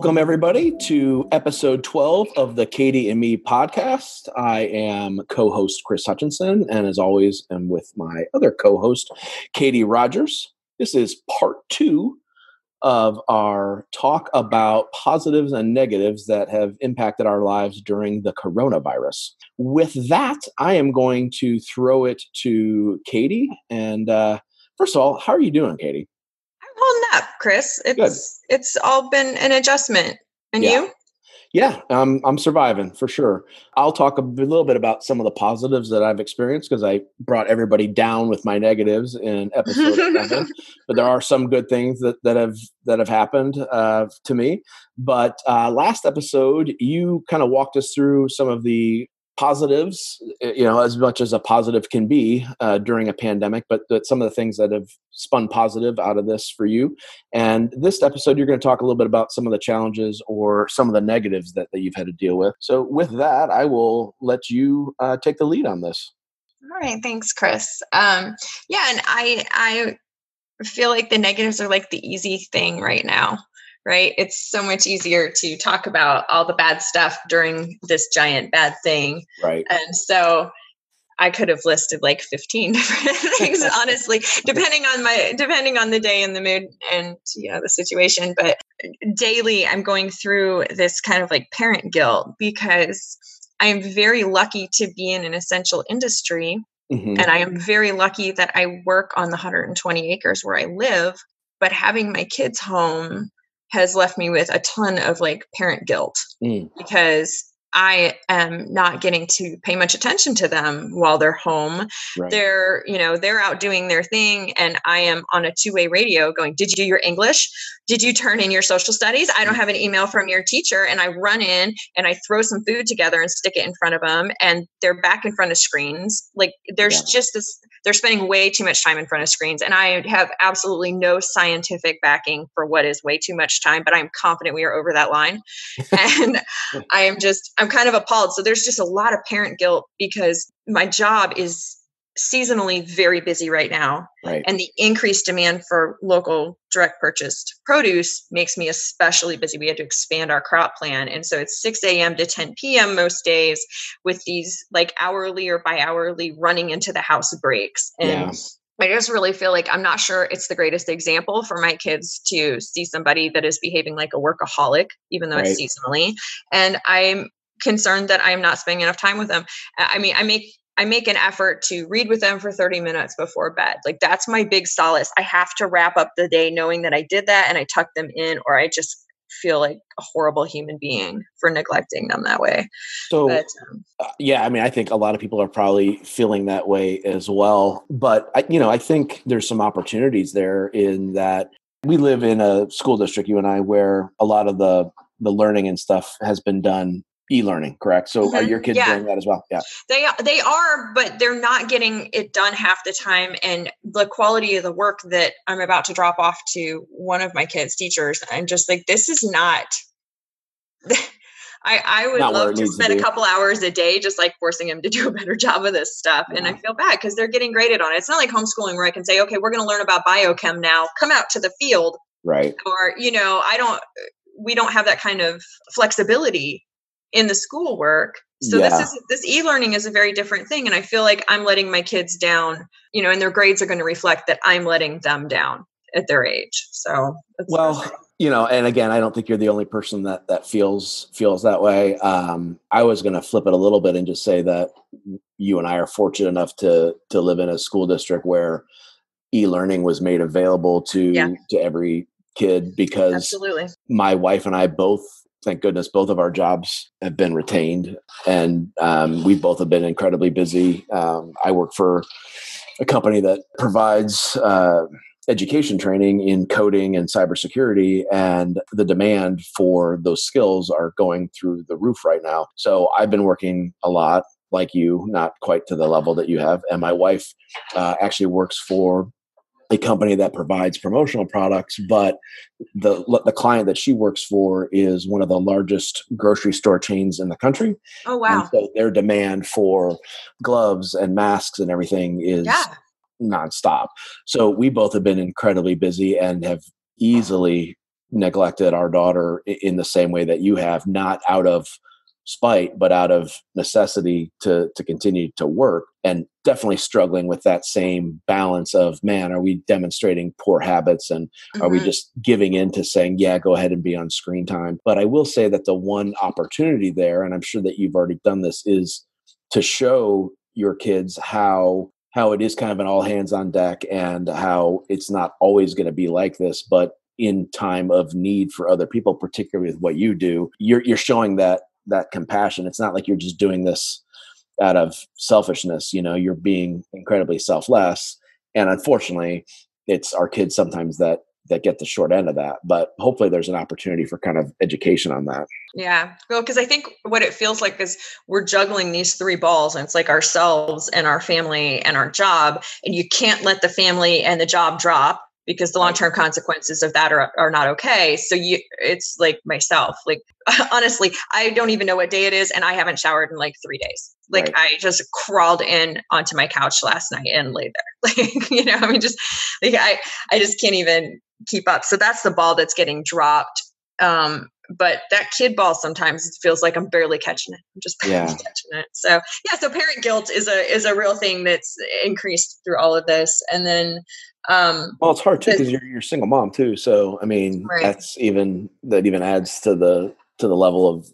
Welcome, everybody, to episode 12 of the Katy and Me podcast. I am co host Chris Hutchinson, and as always, am with my other co host, Katy Rogers. This is part two of our talk about positives and negatives that have impacted our lives during the coronavirus. With that, I am going to throw it to Katy. And uh, first of all, how are you doing, Katy? Holding up, Chris. It's Good. it's all been an adjustment. And yeah. you? Yeah, I'm I'm surviving for sure. I'll talk a little bit about some of the positives that I've experienced because I brought everybody down with my negatives in episode seven. But there are some good things that, that have that have happened uh, to me. But uh, last episode, you kind of walked us through some of the positives, you know, as much as a positive can be uh, during a pandemic, but, but some of the things that have spun positive out of this for you. And this episode, you're going to talk a little bit about some of the challenges or some of the negatives that, that you've had to deal with. So, with that, I will let you uh, take the lead on this. All right, thanks, Chris. Um, yeah, and I I feel like the negatives are like the easy thing right now right? It's so much easier to talk about all the bad stuff during this giant bad thing. Right. And so I could have listed like 15 different things, honestly, depending on my depending on the day and the mood and you know the situation. But daily I'm going through this kind of like parent guilt because I am very lucky to be in an essential industry. Mm-hmm. And I am very lucky that I work on the 120 acres where I live. But having my kids home has left me with a ton of like parent guilt mm. because I am not getting to pay much attention to them while they're home. Right. They're, you know, they're out doing their thing and I am on a two-way radio going, "Did you do your English? Did you turn in your social studies? I don't have an email from your teacher." And I run in and I throw some food together and stick it in front of them and they're back in front of screens. Like there's yeah. just this they're spending way too much time in front of screens and I have absolutely no scientific backing for what is way too much time, but I'm confident we are over that line. and I am just I'm kind of appalled. So there's just a lot of parent guilt because my job is seasonally very busy right now. Right. And the increased demand for local direct purchased produce makes me especially busy. We had to expand our crop plan. And so it's 6 a.m. to 10 p.m. most days with these like hourly or bi hourly running into the house breaks. And yeah. I just really feel like I'm not sure it's the greatest example for my kids to see somebody that is behaving like a workaholic, even though right. it's seasonally. And I'm concerned that I'm not spending enough time with them. I mean, I make I make an effort to read with them for 30 minutes before bed. Like that's my big solace. I have to wrap up the day knowing that I did that and I tuck them in or I just feel like a horrible human being for neglecting them that way. So, but, um, uh, yeah, I mean, I think a lot of people are probably feeling that way as well. But, I, you know, I think there's some opportunities there in that we live in a school district, you and I, where a lot of the the learning and stuff has been done e-learning correct so mm-hmm. are your kids yeah. doing that as well yeah they they are but they're not getting it done half the time and the quality of the work that i'm about to drop off to one of my kids teachers i'm just like this is not I, I would not love to spend to a couple hours a day just like forcing him to do a better job of this stuff. Yeah. And I feel bad because they're getting graded on it. It's not like homeschooling where I can say, okay, we're going to learn about biochem now. Come out to the field. Right. Or, you know, I don't, we don't have that kind of flexibility in the schoolwork so yeah. this is this e-learning is a very different thing and i feel like i'm letting my kids down you know and their grades are going to reflect that i'm letting them down at their age so well you know and again i don't think you're the only person that that feels feels that way um i was going to flip it a little bit and just say that you and i are fortunate enough to to live in a school district where e-learning was made available to yeah. to every kid because Absolutely. my wife and i both thank goodness both of our jobs have been retained and um, we both have been incredibly busy. Um, i work for a company that provides uh, education training in coding and cybersecurity and the demand for those skills are going through the roof right now. So i've been working a lot like you not quite to the level that you have and my wife uh, actually works for a company that provides promotional products, but the the client that she works for is one of the largest grocery store chains in the country. Oh wow! And so their demand for gloves and masks and everything is yeah. nonstop. So we both have been incredibly busy and have easily neglected our daughter in the same way that you have, not out of spite, but out of necessity to to continue to work, and definitely struggling with that same balance of man, are we demonstrating poor habits, and mm-hmm. are we mm-hmm. just giving in to saying, yeah, go ahead and be on screen time? But I will say that the one opportunity there, and I'm sure that you've already done this, is to show your kids how how it is kind of an all hands on deck and how it's not always going to be like this but in time of need for other people particularly with what you do you're you're showing that that compassion. It's not like you're just doing this out of selfishness you know you're being incredibly selfless. And unfortunately it's our kids sometimes that that get the short end of that but hopefully there's an opportunity for kind of education on that. Yeah. Well because i think what it feels like is we're juggling these three balls and it's like ourselves and our family and our job and you can't let the family and the job drop because the long-term consequences of that are, are not okay. So you it's like myself like honestly i don't even know what day it is and i haven't showered in like three days. Like right. i just crawled in onto my couch last night and laid there. Like you know i mean just like i i just can't even keep up. So that's the ball that's getting dropped um but that kid ball sometimes it feels like I'm barely catching it. I'm just barely yeah. catching it. So yeah, so parent guilt is a is a real thing that's increased through all of this. And then um well it's hard too because you're you're single mom too. So I mean right. that's even that even adds to the to the level of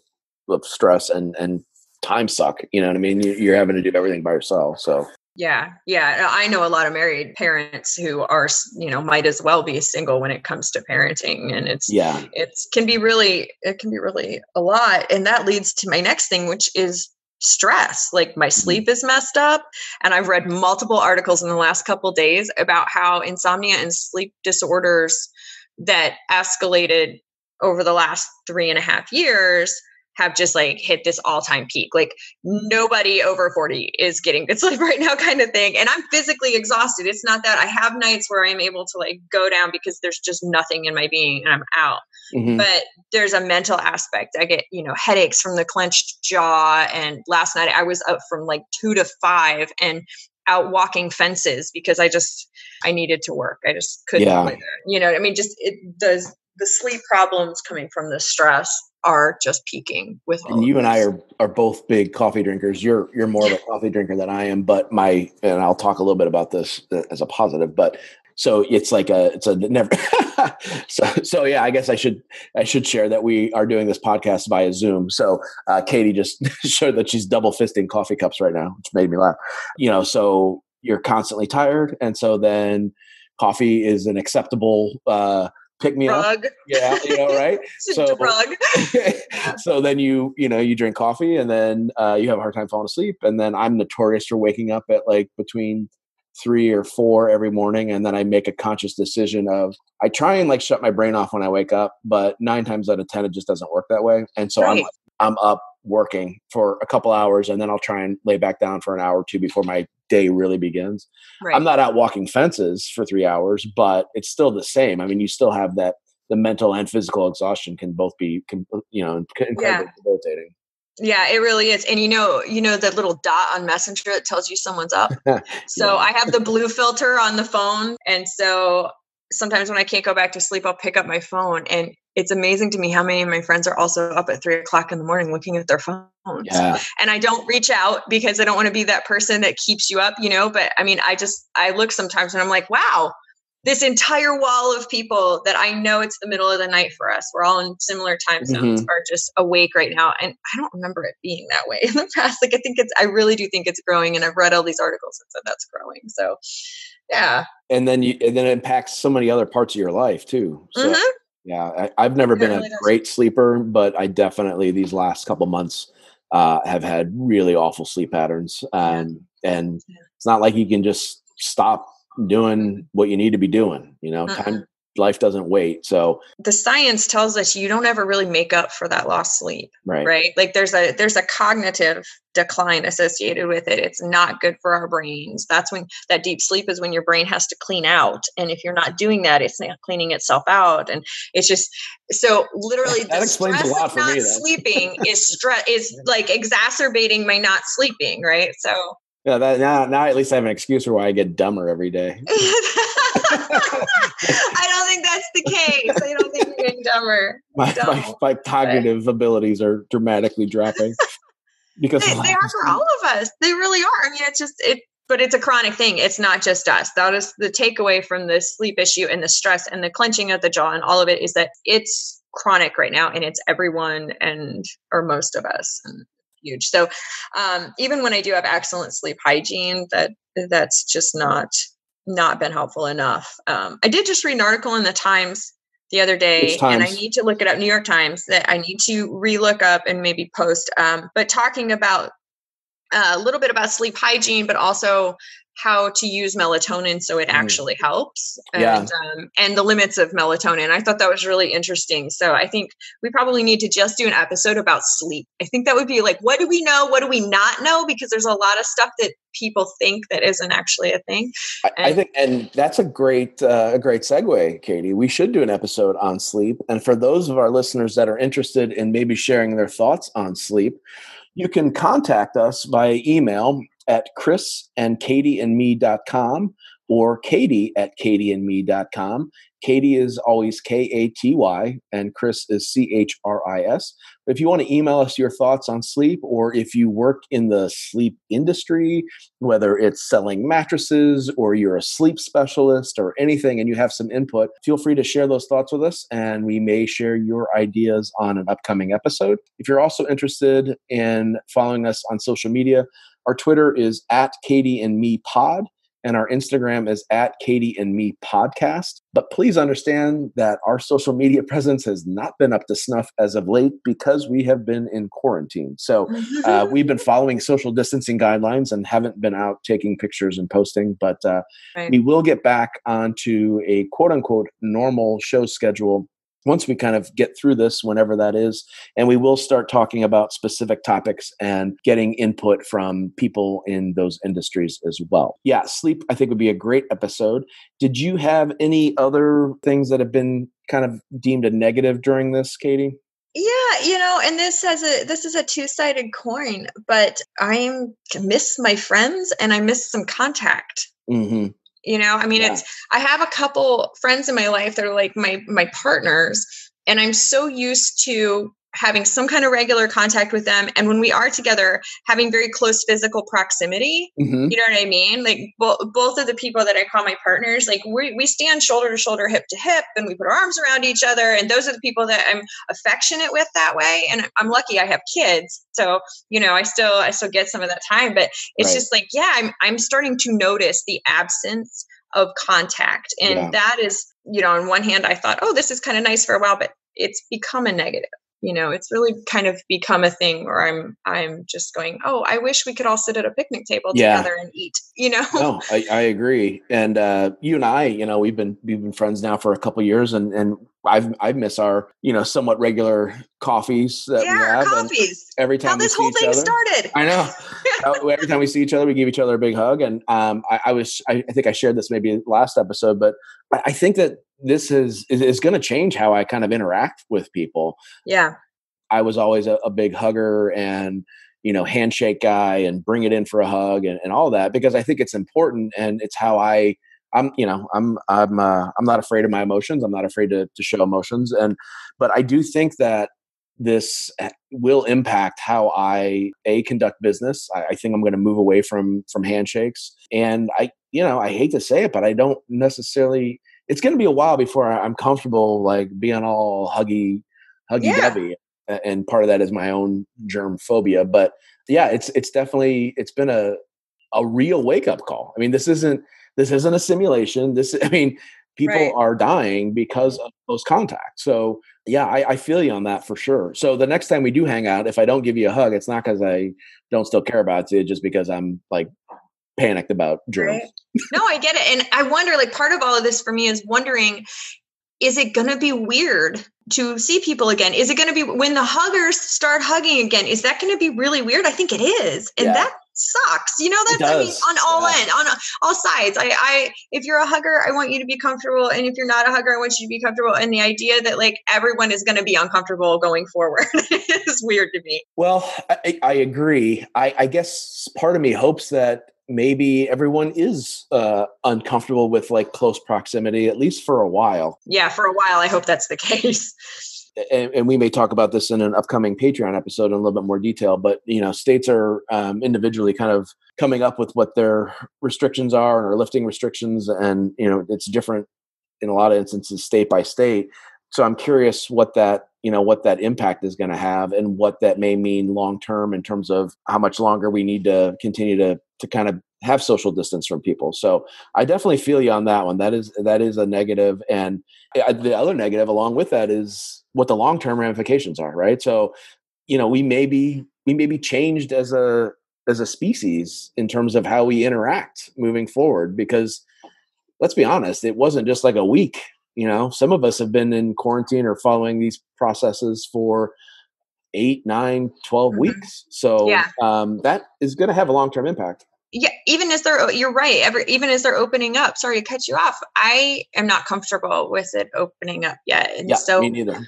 of stress and and time suck. You know what I mean? You're having to do everything by yourself. So yeah, yeah. I know a lot of married parents who are, you know, might as well be single when it comes to parenting, and it's yeah, it can be really, it can be really a lot, and that leads to my next thing, which is stress. Like my mm-hmm. sleep is messed up, and I've read multiple articles in the last couple days about how insomnia and sleep disorders that escalated over the last three and a half years have just like hit this all-time peak. Like nobody over 40 is getting good sleep right now kind of thing and i'm physically exhausted. It's not that i have nights where i'm able to like go down because there's just nothing in my being and i'm out mm-hmm. but there's a mental aspect. I get you know headaches from the clenched jaw and last night i was up from like two to five and out walking fences because i just i needed to work. I just couldn't yeah. you know i mean? Just it does the sleep problems coming from the stress are just peaking with and you and I are are both big coffee drinkers. You're you're more of a coffee drinker than I am, but my and I'll talk a little bit about this uh, as a positive, but so it's like a it's a never so so yeah i guess i should i should share that we are doing this podcast via zoom. So uh, katy just showed that she's double fisting coffee cups right now which made me laugh. You know so you're constantly tired and so then coffee is an acceptable uh, pick me drug. up. Yeah, you know, right? so so then you, you know, you drink coffee and then uh, you have a hard time falling asleep. And then I'm notorious for waking up at like between three or four every morning. And then I make a conscious decision of I try and like shut my brain off when I wake up, but nine times out of ten it just doesn't work that way. And so right. I'm I'm up working for a couple hours and then I'll try and lay back down for an hour or two before my day really begins. Right. I'm not out walking fences for three hours, but it's still the same. I mean, you still have that the mental and physical exhaustion can both be, you know, incredibly yeah. debilitating. Yeah, it really is. And you know, you know that little dot on Messenger that tells you someone's up. so yeah. I have the blue filter on the phone, and so sometimes when I can't go back to sleep, I'll pick up my phone, and it's amazing to me how many of my friends are also up at three o'clock in the morning looking at their phones. Yeah. And I don't reach out because I don't want to be that person that keeps you up, you know. But I mean, I just I look sometimes and I'm like, wow, this entire wall of people that I know it's the middle of the night for us. We're all in similar time zones mm-hmm. are just awake right now. And I don't remember it being that way in the past. Like I think it's I really do think it's growing. And I've read all these articles that said that's growing. So yeah. And then you and then it impacts so many other parts of your life too. So mm-hmm. Yeah, I, have never it been really a does. great sleeper, but I definitely these last couple months uh, have had really awful sleep patterns, um, and yeah. it's not like you can just stop doing what you need to be doing. You know, uh-uh. time life doesn't wait. So the science tells us you don't ever really make up for that lost sleep. Right. Right. Like there's a there's a cognitive decline associated with it. It's not good for our brains. That's when that deep sleep is when your brain has to clean out. And if you're not doing that, it's not cleaning itself out. And it's just so literally that explains a lot for not me. Sleeping is stress is like exacerbating my not sleeping, right? So Yeah, that now now at least I have an excuse for why I get dumber every day. I don't think that's the case. I don't think you're getting dumber. My, my, my, cognitive but. abilities are dramatically dropping because they, they are for all of us. They really are. I mean, it's just it, but it's a chronic thing. It's not just us. That is the takeaway from the sleep issue and the stress and the clenching of the jaw and all of it is that it's chronic right now and it's everyone and or most of us and huge. So um, even when I do have excellent sleep hygiene, that that's just not not been helpful enough. Um, I did just read an article in the Times the other day, and I need to look it up. New York Times that I need to relook up and maybe post. Um, but talking about uh, a little bit about sleep hygiene, but also how to use melatonin so it mm. actually helps and, yeah. um, and the limits of melatonin. I thought that was really interesting. So i think we probably need to just do an episode about sleep. I think that would be like what do we know what do we not know? Because there's a lot of stuff that people think that isn't actually a thing and, I, think and that's a great uh, a great segue katy. We should do an episode on sleep and for those of our listeners that are interested in maybe sharing their thoughts on sleep you can contact us by email at chris and katy and me.com or katy at katy and katyandme.com. Katy is always K A T Y and Chris is C H R I S. If you want to email us your thoughts on sleep, or if you work in the sleep industry, whether it's selling mattresses or you're a sleep specialist or anything, and you have some input, feel free to share those thoughts with us and we may share your ideas on an upcoming episode. If you're also interested in following us on social media, our Twitter is at Katy and Me Pod, and our Instagram is at Katy and Me Podcast. But please understand that our social media presence has not been up to snuff as of late because we have been in quarantine. So uh, we've been following social distancing guidelines and haven't been out taking pictures and posting. But uh, right. we will get back onto a quote unquote normal show schedule once we kind of get through this, whenever that is, and we will start talking about specific topics and getting input from people in those industries as well. Yeah, sleep, I think, would be a great episode. Did you have any other things that have been kind of deemed a negative during this, Katy? Yeah, you know, and this has a this is a two-sided coin, but I miss my friends and I miss some contact. Mm-hmm you know i mean yeah. it's i have a couple friends in my life that are like my my partners and i'm so used to having some kind of regular contact with them. And when we are together having very close physical proximity mm-hmm. you know what i mean? Like bo- both of the people that i call my partners like we, we stand shoulder to shoulder hip to hip and we put our arms around each other. And those are the people that i'm affectionate with that way. And i'm lucky i have kids. So you know i still i still get some of that time. But it's right. just like yeah i'm i'm starting to notice the absence of contact. And yeah. that is you know on one hand i thought oh this is kind of nice for a while but it's become a negative you know it's really kind of become a thing where i'm i'm just going oh i wish we could all sit at a picnic table yeah. together and eat you know no I, I agree and uh you and i you know we've been we've been friends now for a couple years and and I've I miss our you know somewhat regular coffees that yeah, we have. coffees. every time how this whole thing other, started. I know. Uh, every time we see each other, we give each other a big hug. And um, I, I was I, I, think I shared this maybe last episode, but I think that this is is, going to change how I kind of interact with people. Yeah. I was always a, a, big hugger and you know handshake guy and bring it in for a hug and, and all that because I think it's important and it's how I I'm you know I'm I'm uh, I'm not afraid of my emotions. I'm not afraid to to show emotions and but I do think that this eh, will impact how I a conduct business. I, I think I'm going to move away from from handshakes and I you know I hate to say it but I don't necessarily it's going to be a while before I'm comfortable like being all huggy huggy yeah. dovey and part of that is my own germ phobia but yeah it's it's definitely it's been a a real wake up call i mean this isn't this isn't a simulation this i mean people right. are dying because of those contacts so yeah I, I, feel you on that for sure so the next time we do hang out if i don't give you a hug it's not because i don't still care about you just because i'm like panicked about germs right. no i get it and i wonder like part of all of this for me is wondering is it going to be weird to see people again? Is it going to be when the huggers start hugging again? Is that going to be really weird? I think it is. And yeah. that sucks. You know, that's, I mean, on all yeah. end, on all sides. I, I, if you're a hugger, I want you to be comfortable. And if you're not a hugger, I want you to be comfortable. And the idea that like everyone is going to be uncomfortable going forward is weird to me. Well, I, I agree. I, I guess part of me hopes that maybe everyone is uh, uncomfortable with like close proximity at least for a while. Yeah for a while i hope that's the case. And, and, we may talk about this in an upcoming patreon episode in a little bit more detail but you know states are um, individually kind of coming up with what their restrictions are and are lifting restrictions and you know it's different in a lot of instances state by state. So i'm curious what that you know what that impact is going to have and what that may mean long term in terms of how much longer we need to continue to to kind of have social distance from people. So i definitely feel you on that one. That is that is a negative and the other negative along with that is what the long term ramifications are right? So you know we may be we may be changed as a as a species in terms of how we interact moving forward because let's be honest it wasn't just like a week you know some of us have been in quarantine or following these processes for eight nine 12 mm-hmm. weeks so yeah. um, that is going to have a long-term impact yeah even as they're you're right every, even as they're opening up sorry to cut you off i am not comfortable with it opening up yet and yeah, so me neither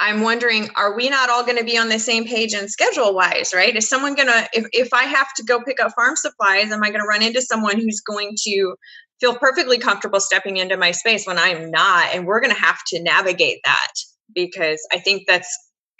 i'm wondering are we not all going to be on the same page and schedule wise right is someone going to if, if i have to go pick up farm supplies am i going to run into someone who's going to feel perfectly comfortable stepping into my space when I'm not. And we're going to have to navigate that because I think that's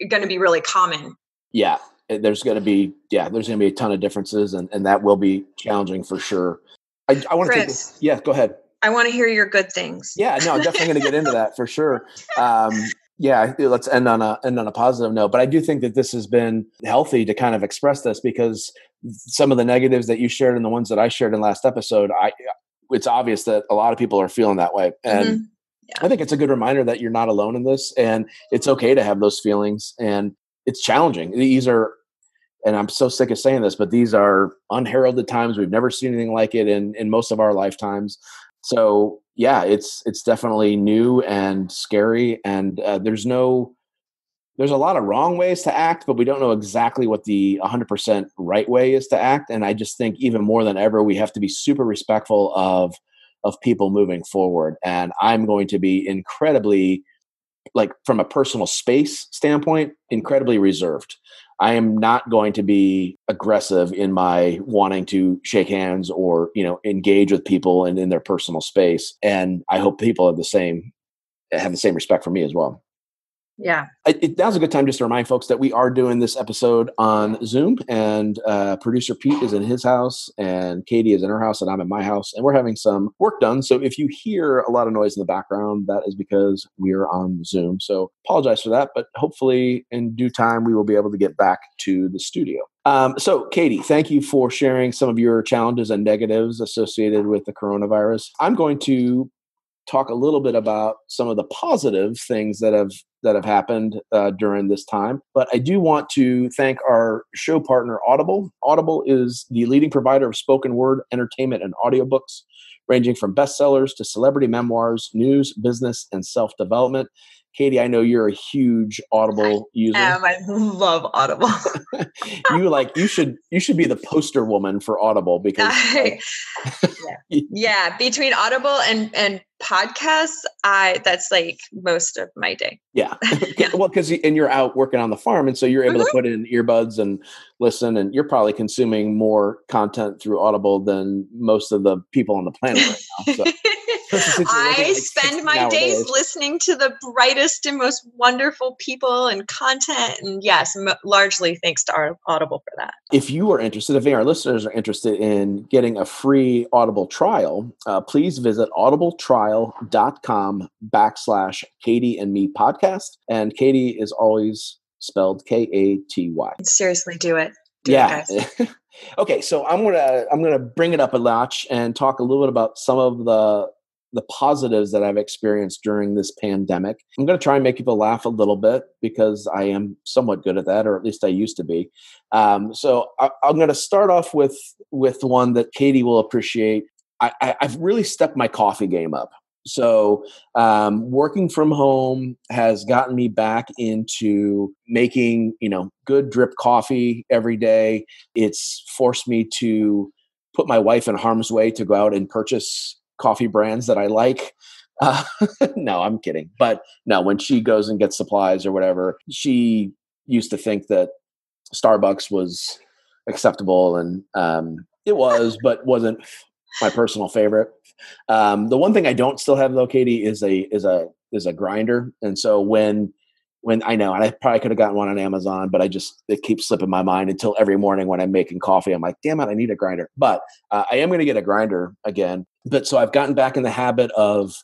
going to be really common. Yeah. Eh, there's going to be, yeah, there's going to be a ton of differences and, and that will be challenging for sure. I, I want to take this. Yeah, go ahead. I want to hear your good things. Yeah, no, I'm definitely going to get into that for sure. Um, yeah, let's end on a end on a positive note. But I do think that this has been healthy to kind of express this because some of the negatives that you shared and the ones that I shared in last episode, I it's obvious that a lot of people are feeling that way. And mm-hmm. yeah. I think it's a good reminder that you're not alone in this and it's okay to have those feelings. And it's challenging. These are, and I'm so sick of saying this, but these are unheralded times. We've never seen anything like it in, in most of our lifetimes. So yeah, it's, it's definitely new and scary. And uh, there's no, there's a lot of wrong ways to act, but we don't know exactly what the 100% right way is to act. And I just think even more than ever, we have to be super respectful of of people moving forward. And I'm going to be incredibly, like from a personal space standpoint, incredibly reserved. I am not going to be aggressive in my wanting to shake hands or you know engage with people and in their personal space. And I hope people have the same have the same respect for me as well. Yeah. It, now's a good time just to remind folks that we are doing this episode on Zoom, and uh, producer Pete is in his house, and Katy is in her house, and I'm in my house, and we're having some work done. So if you hear a lot of noise in the background, that is because we're on Zoom. So apologize for that, but hopefully in due time we will be able to get back to the studio. Um, so, Katy, thank you for sharing some of your challenges and negatives associated with the coronavirus. I'm going to talk a little bit about some of the positive things that have that have happened uh, during this time. But I do want to thank our show partner, Audible. Audible is the leading provider of spoken word entertainment and audiobooks, ranging from bestsellers to celebrity memoirs, news, business, and self development. Katy, I know you're a huge Audible user. Um, I love Audible. you like you should you should be the poster woman for Audible because I, yeah. yeah, between Audible and and podcasts, I that's like most of my day. Yeah, yeah. well, because and you're out working on the farm, and so you're able mm-hmm. to put in earbuds and listen, and you're probably consuming more content through Audible than most of the people on the planet right now. So. I spend my days, days, listening to the brightest and most wonderful people and content. And yes, m- largely thanks to Audible for that. If you are interested, if any of our listeners are interested in getting a free Audible trial, uh, please visit audibletrial.com backslash Katy and me podcast. And Katy is always spelled K A T Y. Seriously, do it. Do yeah. It, okay, so I'm gonna I'm gonna bring it up a notch and talk a little bit about some of the the positives that I've experienced during this pandemic. I'm going to try and make people laugh a little bit because I am somewhat good at that, or at least I used to be. Um, so I, am going to start off with with one that Katy will appreciate. I, I, I've really stepped my coffee game up. So, um, working from home has gotten me back into making, you know, good drip coffee every day. It's forced me to put my wife in harm's way to go out and purchase coffee brands that I like. Uh, no, I'm kidding. But no, when she goes and gets supplies or whatever, she used to think that Starbucks was acceptable and um, It was, but wasn't my personal favorite. Um, the one thing I don't still have though, Katy, is a is a is a grinder. And so when when I know, and I probably could have gotten one on Amazon, but I just it keeps slipping my mind until every morning when I'm making coffee, I'm like, damn it, I need a grinder. But uh, I am going to get a grinder again. But so I've gotten back in the habit of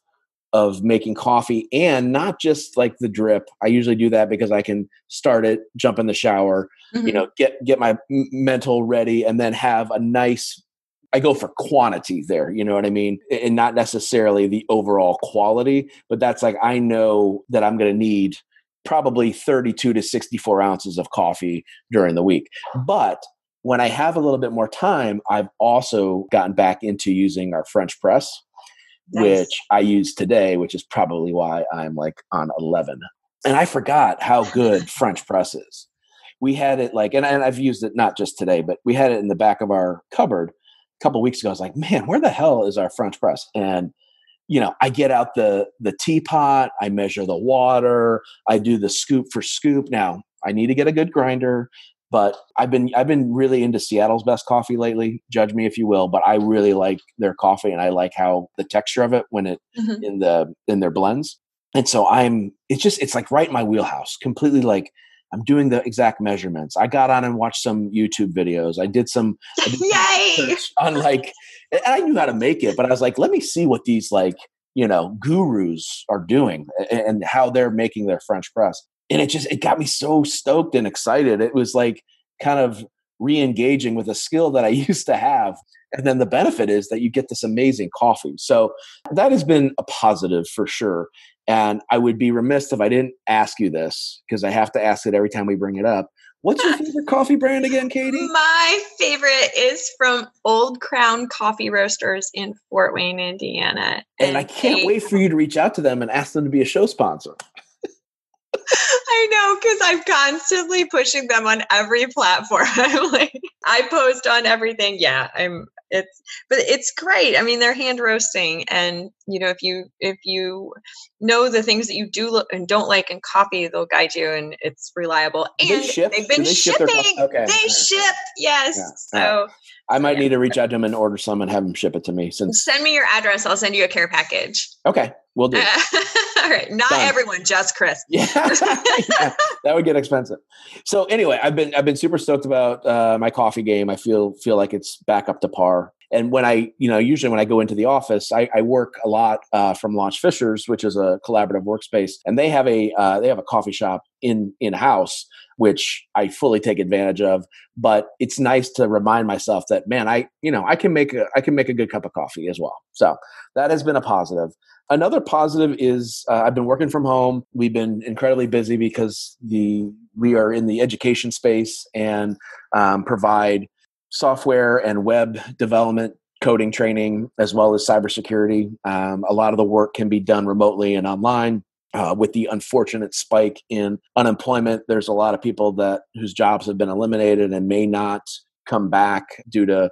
of making coffee and not just like the drip. I usually do that because I can start it, jump in the shower, mm-hmm. you know, get get my mental ready, and then have a nice. I go for quantity there, you know what I mean, and not necessarily the overall quality. But that's like I know that I'm going to need probably 32 to 64 ounces of coffee during the week. But when I have a little bit more time, I've also gotten back into using our French press nice. which I use today, which is probably why I'm like on 11. And I forgot how good French press is. We had it like, and, and I've used it not just today, but we had it in the back of our cupboard a couple weeks ago. I was like, man, where the hell is our French press? And you know, I get out the the teapot, I measure the water, I do the scoop for scoop. Now, I need to get a good grinder. But I've been I've been really into Seattle's best coffee lately. Judge me if you will, but I really like their coffee and I like how the texture of it when it mm-hmm. in the in their blends. And so I'm it's just it's like right in my wheelhouse. Completely like I'm doing the exact measurements. I got on and watched some YouTube videos. I did some, I did Yay! on like, and I knew how to make it, but I was like, let me see what these like, you know, gurus are doing and how they're making their French press and it just it got me so stoked and excited. It was like kind of re-engaging with a skill that i used to have and then the benefit is that you get this amazing coffee. So that has been a positive for sure and i would be remiss if i didn't ask you this because i have to ask it every time we bring it up. What's your favorite coffee brand again katy? My favorite is from old crown coffee roasters in fort wayne indiana and, and i can't they- wait for you to reach out to them and ask them to be a show sponsor I know because I'm constantly pushing them on every platform. I'm like, I post on everything. Yeah, I'm. It's, but it's great. I mean, they're hand roasting, and you know, if you if you know the things that you do look and don't like and coffee, they'll guide you, and it's reliable. And they ship? they've been they shipping. Okay. They ship. Yes. Yeah. So. I might yeah. need to reach out to them and order some and have them ship it to me. Since send me your address, I'll send you a care package. Okay, we'll do. All right, not Done. everyone, just Chris. Yeah. yeah. that would get expensive. So anyway, I've been I've been super stoked about uh, my coffee game. I feel feel like it's back up to par. And when I, you know, usually when I go into the office, I, I work a lot uh, from Launch Fishers, which is a collaborative workspace, and they have a uh, they have a coffee shop in in house which I fully take advantage of. But it's nice to remind myself that man, I you know I can make a I can make a good cup of coffee as well. So that has been a positive. Another positive is uh, I've been working from home. We've been incredibly busy because the we are in the education space and um, provide software and web development coding training as well as cybersecurity. Um, a lot of the work can be done remotely and online uh, with the unfortunate spike in unemployment, there's a lot of people that whose jobs have been eliminated and may not come back due to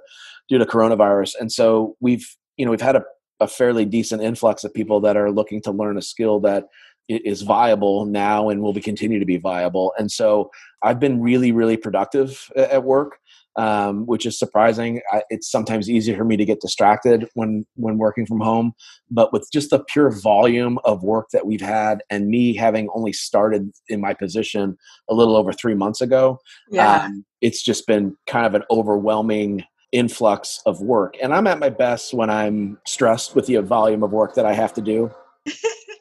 due to coronavirus. And so we've you know we've had a, a fairly decent influx of people that are looking to learn a skill that is viable now and will be continue to be viable. And so I've been really really productive at work um, which is surprising. I, it's sometimes easier for me to get distracted when when working from home, but with just the pure volume of work that we've had, and me having only started in my position a little over three months ago, yeah. Um, it's just been kind of an overwhelming influx of work. And I'm at my best when I'm stressed with the volume of work that I have to do.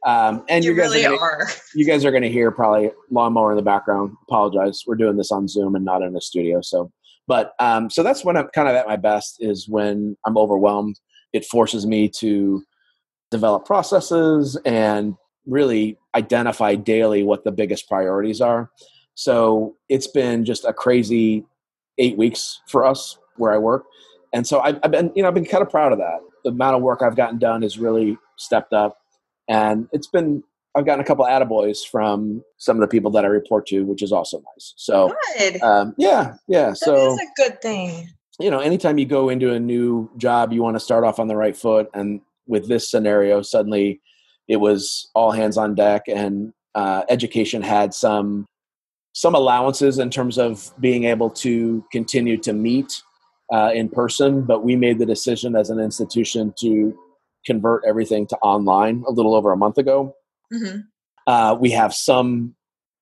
Um, and you, you guys really are, gonna, are. You guys are going to hear probably lawnmower in the background. Apologize. We're doing this on Zoom and not in a studio, so but um, so that's when I'm kind of at my best is when I'm overwhelmed. It forces me to develop processes and really identify daily what the biggest priorities are. So it's been just a crazy eight weeks for us where I work. And so I've, I've been, you know, I've been kind of proud of that. The amount of work I've gotten done has really stepped up. And it's been I've gotten a couple of attaboys from some of the people that I report to, which is also nice. So, um, yeah, yeah. That so is a good thing. You know, anytime you go into a new job, you want to start off on the right foot. And with this scenario, suddenly it was all hands on deck, and uh, education had some some allowances in terms of being able to continue to meet uh, in person, but we made the decision as an institution to convert everything to online a little over a month ago. Mm-hmm. Uh, we have some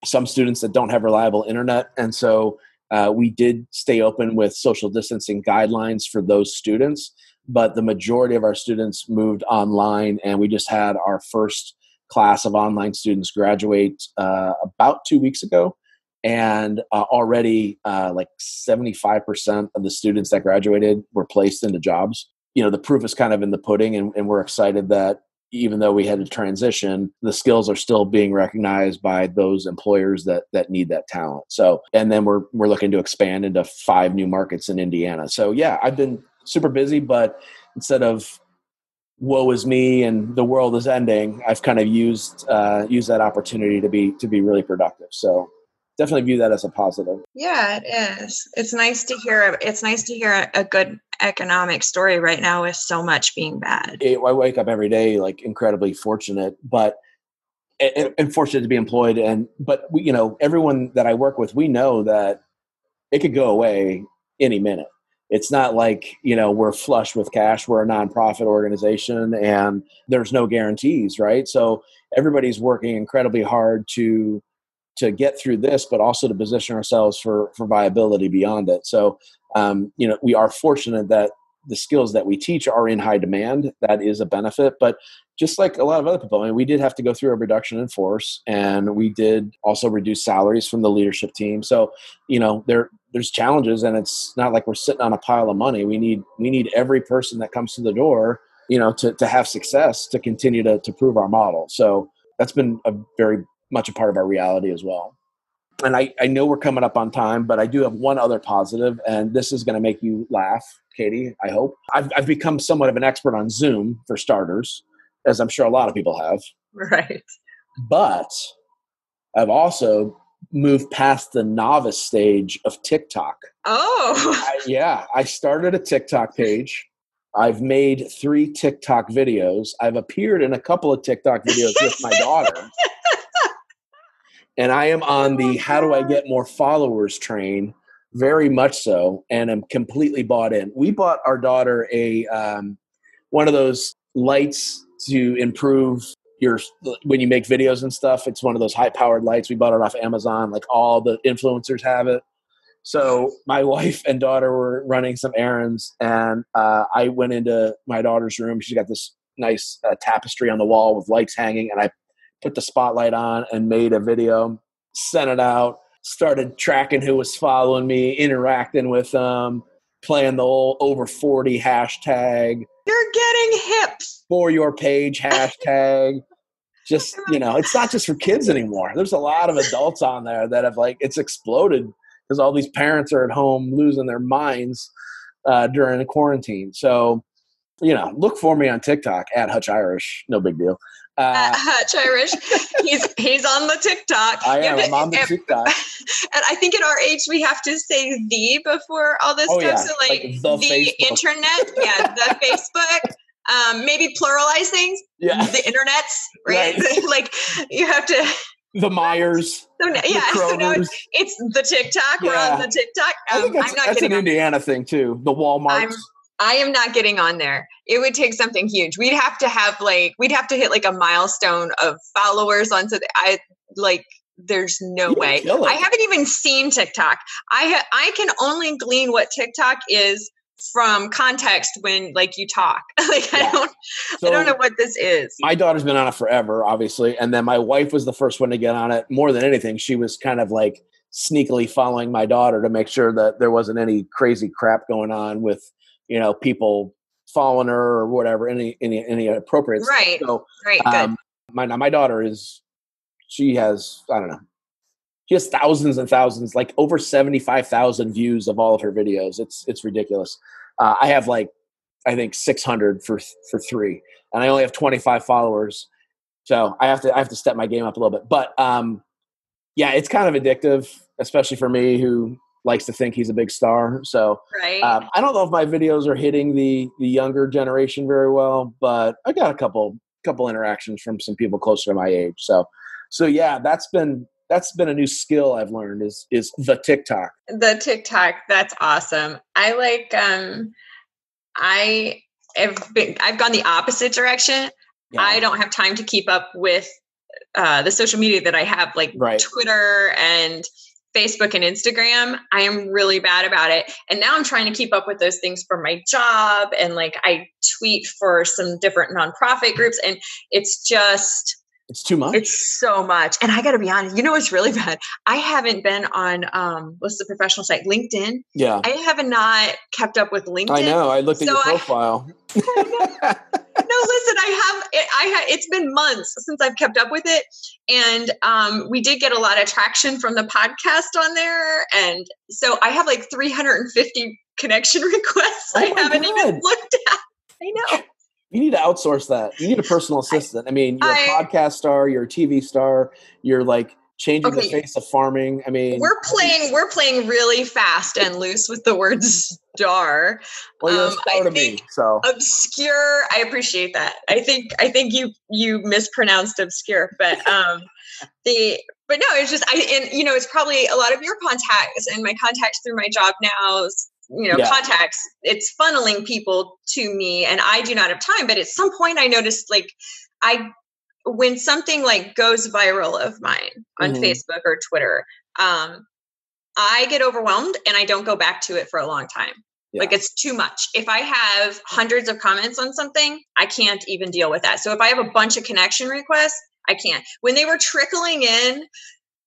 some students that don't have reliable internet, and so uh, we did stay open with social distancing guidelines for those students. But the majority of our students moved online, and we just had our first class of online students graduate uh, about two weeks ago and uh, already uh, like 75% of the students that graduated were placed into jobs you know the proof is kind of in the pudding and, and we're excited that even though we had to transition the skills are still being recognized by those employers that that need that talent. So and then we're we're looking to expand into five new markets in indiana. So yeah i've been super busy but instead of woe is me and the world is ending i've kind of used uh, used that opportunity to be to be really productive. So definitely view that as a positive. Yeah, it is. It's nice to hear. It's nice to hear a good economic story right now with so much being bad. I wake up every day like incredibly fortunate, but and, and fortunate to be employed. And but we, you know, everyone that I work with, we know that it could go away any minute. It's not like you know we're flush with cash. We're a nonprofit organization, and there's no guarantees, right? So everybody's working incredibly hard to to get through this, but also to position ourselves for for viability beyond it. So, um, you know, we are fortunate that the skills that we teach are in high demand. That is a benefit, but just like a lot of other people, I mean, we did have to go through a reduction in force, and we did also reduce salaries from the leadership team. So, you know, there there's challenges, and it's not like we're sitting on a pile of money. We need we need every person that comes to the door, you know, to to have success to continue to to prove our model. So that's been a very much a part of our reality as well. And I, I know we're coming up on time, but I do have one other positive, and this is going to make you laugh, Katy, I hope. I've, I've become somewhat of an expert on Zoom, for starters, as I'm sure a lot of people have. Right. But I've also moved past the novice stage of TikTok. Oh. I, yeah. I started a TikTok page. I've made three TikTok videos. I've appeared in a couple of TikTok videos with my daughter and I am on the how do I get more followers train, very much so, and I'm completely bought in. We bought our daughter a um, one of those lights to improve your when you make videos and stuff. It's one of those high powered lights. We bought it off Amazon. Like all the influencers have it. So my wife and daughter were running some errands, and uh, I went into my daughter's room. She's got this nice uh, tapestry on the wall with lights hanging, and I put the spotlight on and made a video, sent it out, started tracking who was following me, interacting with them, playing the old over 40 hashtag. You're getting hips. For your page hashtag. just, you know, it's not just for kids anymore. There's a lot of adults on there that have like, it's exploded because all these parents are at home losing their minds uh, during the quarantine. So, you know, look for me on TikTok at Hutch Irish. No big deal. Uh, Hutch Irish. He's he's on the TikTok. I am. I'm on the TikTok. And I think at our age we have to say the before all this oh, stuff. Yeah. So like, like the, the internet, yeah, the Facebook. Um, maybe pluralize things. Yeah. The internets, right? right. like you have to the Meijers. So yeah, so now it's, it's, the TikTok. Yeah. We're on the TikTok. Um, I think that's, that's an Indiana thing too. The Walmart. I am not getting on there. It would take something huge. We'd have to have like we'd have to hit like a milestone of followers onto the I like there's no way. I haven't even seen TikTok. I ha- I can only glean what TikTok is from context when like you talk. like yeah. I don't so I don't know what this is. My daughter's been on it forever, obviously, and then my wife was the first one to get on it. More than anything, she was kind of like sneakily following my daughter to make sure that there wasn't any crazy crap going on with you know people following her or whatever any any any appropriate right. Stuff. so right um, my my daughter is she has i don't know she has thousands and thousands like over 75,000 views of all of her videos. It's it's ridiculous. Uh, i have like i think 600 for for 3 and i only have 25 followers. So i have to i have to step my game up a little bit. But um yeah it's kind of addictive especially for me who likes to think he's a big star. So right. um, I don't know if my videos are hitting the the younger generation very well, but I got a couple couple interactions from some people closer to my age. So so yeah, that's been that's been a new skill I've learned is is the TikTok. The TikTok, that's awesome. I like um I have been I've gone the opposite direction. Yeah. I don't have time to keep up with uh, the social media that I have, like right. Twitter and Facebook and Instagram. I am really bad about it. And now I'm trying to keep up with those things for my job. And like I tweet for some different nonprofit groups. And it's just, it's too much. It's so much. And I got to be honest, you know what's really bad? I haven't been on um what's the professional site? LinkedIn. Yeah. I have not kept up with LinkedIn. I know. I looked at your profile. I, no, listen, I have I have it's been months since I've kept up with it. And um we did get a lot of traction from the podcast on there. And so I have like 350 connection requests oh I haven't God. even looked at. I know. You need to outsource that. You need a personal assistant. I, I mean, you're I, a podcast star, you're a TV star, you're like changing okay. the face of farming. I mean, we're playing we're playing really fast and loose with the word star. Well, you're um, a star to me, so obscure. I appreciate that. I think I think you you mispronounced obscure, but um, the but no, it's just I and you know it's probably a lot of your contacts and my contacts through my job now you know yeah. contacts it's funneling people to me and i do not have time but at some point i noticed like i when something like goes viral of mine on mm-hmm. facebook or twitter um i get overwhelmed and i don't go back to it for a long time yeah. like it's too much if i have hundreds of comments on something i can't even deal with that so if i have a bunch of connection requests i can't when they were trickling in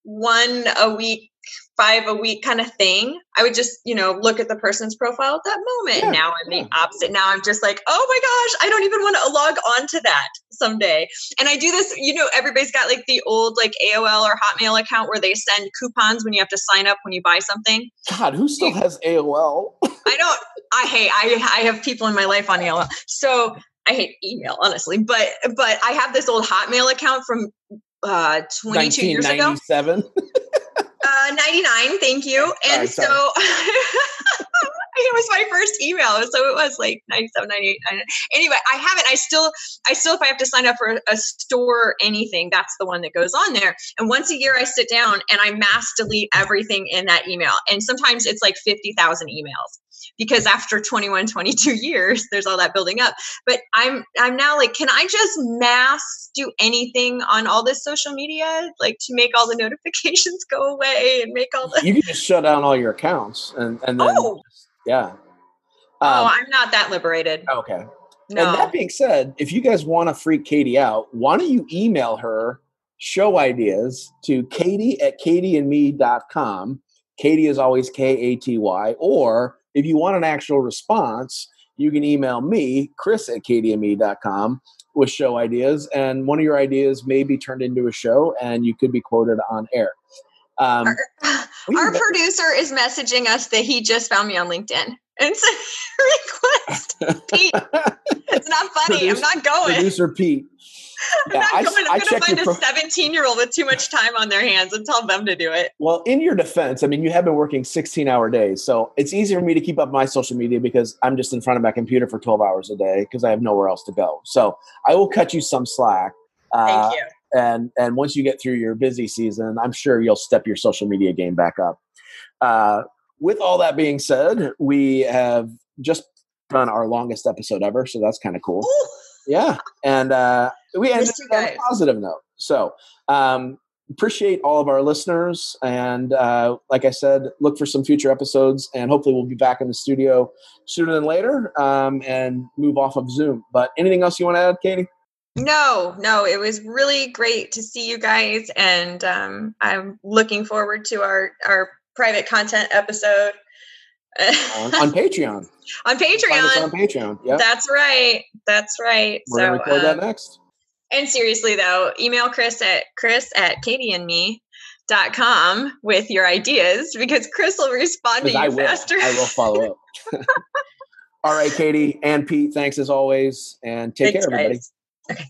one a week five a week kind of thing, I would just, you know, look at the person's profile at that moment. Yeah, now I'm the opposite. Now I'm just like, oh my gosh, I don't even want to log on to that someday. And I do this, you know, everybody's got like the old like AOL or Hotmail account where they send coupons when you have to sign up when you buy something. God, who still has AOL? I don't, I hate, I, I have people in my life on AOL. So I hate email, honestly, but, but I have this old Hotmail account from uh 22 years ago. Uh, 99, thank you. And sorry, so it was my first email. So it was like 97, 98, 99. Anyway, I haven't, I still, I still, if I have to sign up for a store or anything, that's the one that goes on there. And once a year I sit down and I mass delete everything in that email. And sometimes it's like 50,000 emails because after 21 22 years there's all that building up. But i'm i'm now like can i just mass do anything on all this social media like to make all the notifications go away and make all the you can just shut down all your accounts and and then oh. yeah. Oh um, i'm not that liberated. Okay. No. and that being said if you guys want to freak katy out why don't you email her show ideas to katy at katyandme.com katy is always k-a-t-y or if you want an actual response, you can email me, Chris at kdme.com, with show ideas. And one of your ideas may be turned into a show and you could be quoted on air. Um, our, our producer is messaging us that he just found me on LinkedIn. And it's a request. Pete. it's not funny. Produce, I'm not going. Producer Pete. I'm yeah, not going. I, am going to find a pro- 17 year old with too much time on their hands and tell them to do it. Well, in your defense, I mean, you have been working 16 hour days. So it's easier for me to keep up my social media because I'm just in front of my computer for 12 hours a day because I have nowhere else to go. So I will cut you some slack. Uh, Thank you. And, and once you get through your busy season, I'm sure you'll step your social media game back up. Uh, with all that being said, we have just done our longest episode ever. So that's kind of cool. Ooh. Yeah. And, uh, we ended on a positive note. So um, appreciate all of our listeners, and uh, like I said, look for some future episodes, and hopefully we'll be back in the studio sooner than later, um, and move off of Zoom. But anything else you want to add, Katy? No, no, it was really great to see you guys, and um, I'm looking forward to our our private content episode on, on Patreon. on Patreon. on Patreon. Yeah, that's right. That's right. We're so, gonna record that um, next. And seriously though, email Chris at Chris at Katy and me dot com with your ideas because Chris will respond to you I will. faster. I will follow up. All right, Katy and Pete, thanks as always, and take thanks, care, everybody. Guys. Okay.